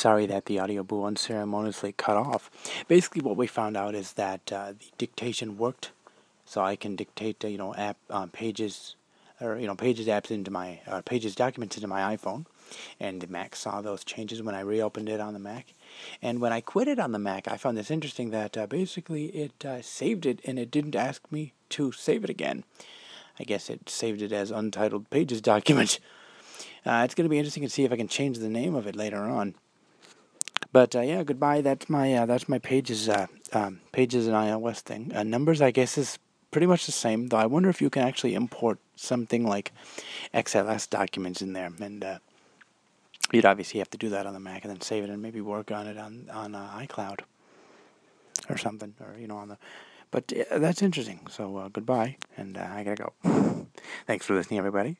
Sorry that the audio boo unceremoniously cut off. Basically, what we found out is that uh, the dictation worked, so I can dictate, uh, you know, app um, pages or you know pages apps into my uh, pages documents into my iPhone, and the Mac saw those changes when I reopened it on the Mac. And when I quit it on the Mac, I found this interesting that uh, basically it uh, saved it and it didn't ask me to save it again. I guess it saved it as untitled pages document. Uh, it's going to be interesting to see if I can change the name of it later on. But uh, yeah, goodbye. That's my uh, that's my pages uh, um, pages and iOS thing. Uh, numbers, I guess, is pretty much the same. Though I wonder if you can actually import something like XLS documents in there, and uh, you'd obviously have to do that on the Mac and then save it and maybe work on it on on uh, iCloud or something, or you know on the. But that's interesting. So goodbye, and I gotta go. Thanks for listening, everybody.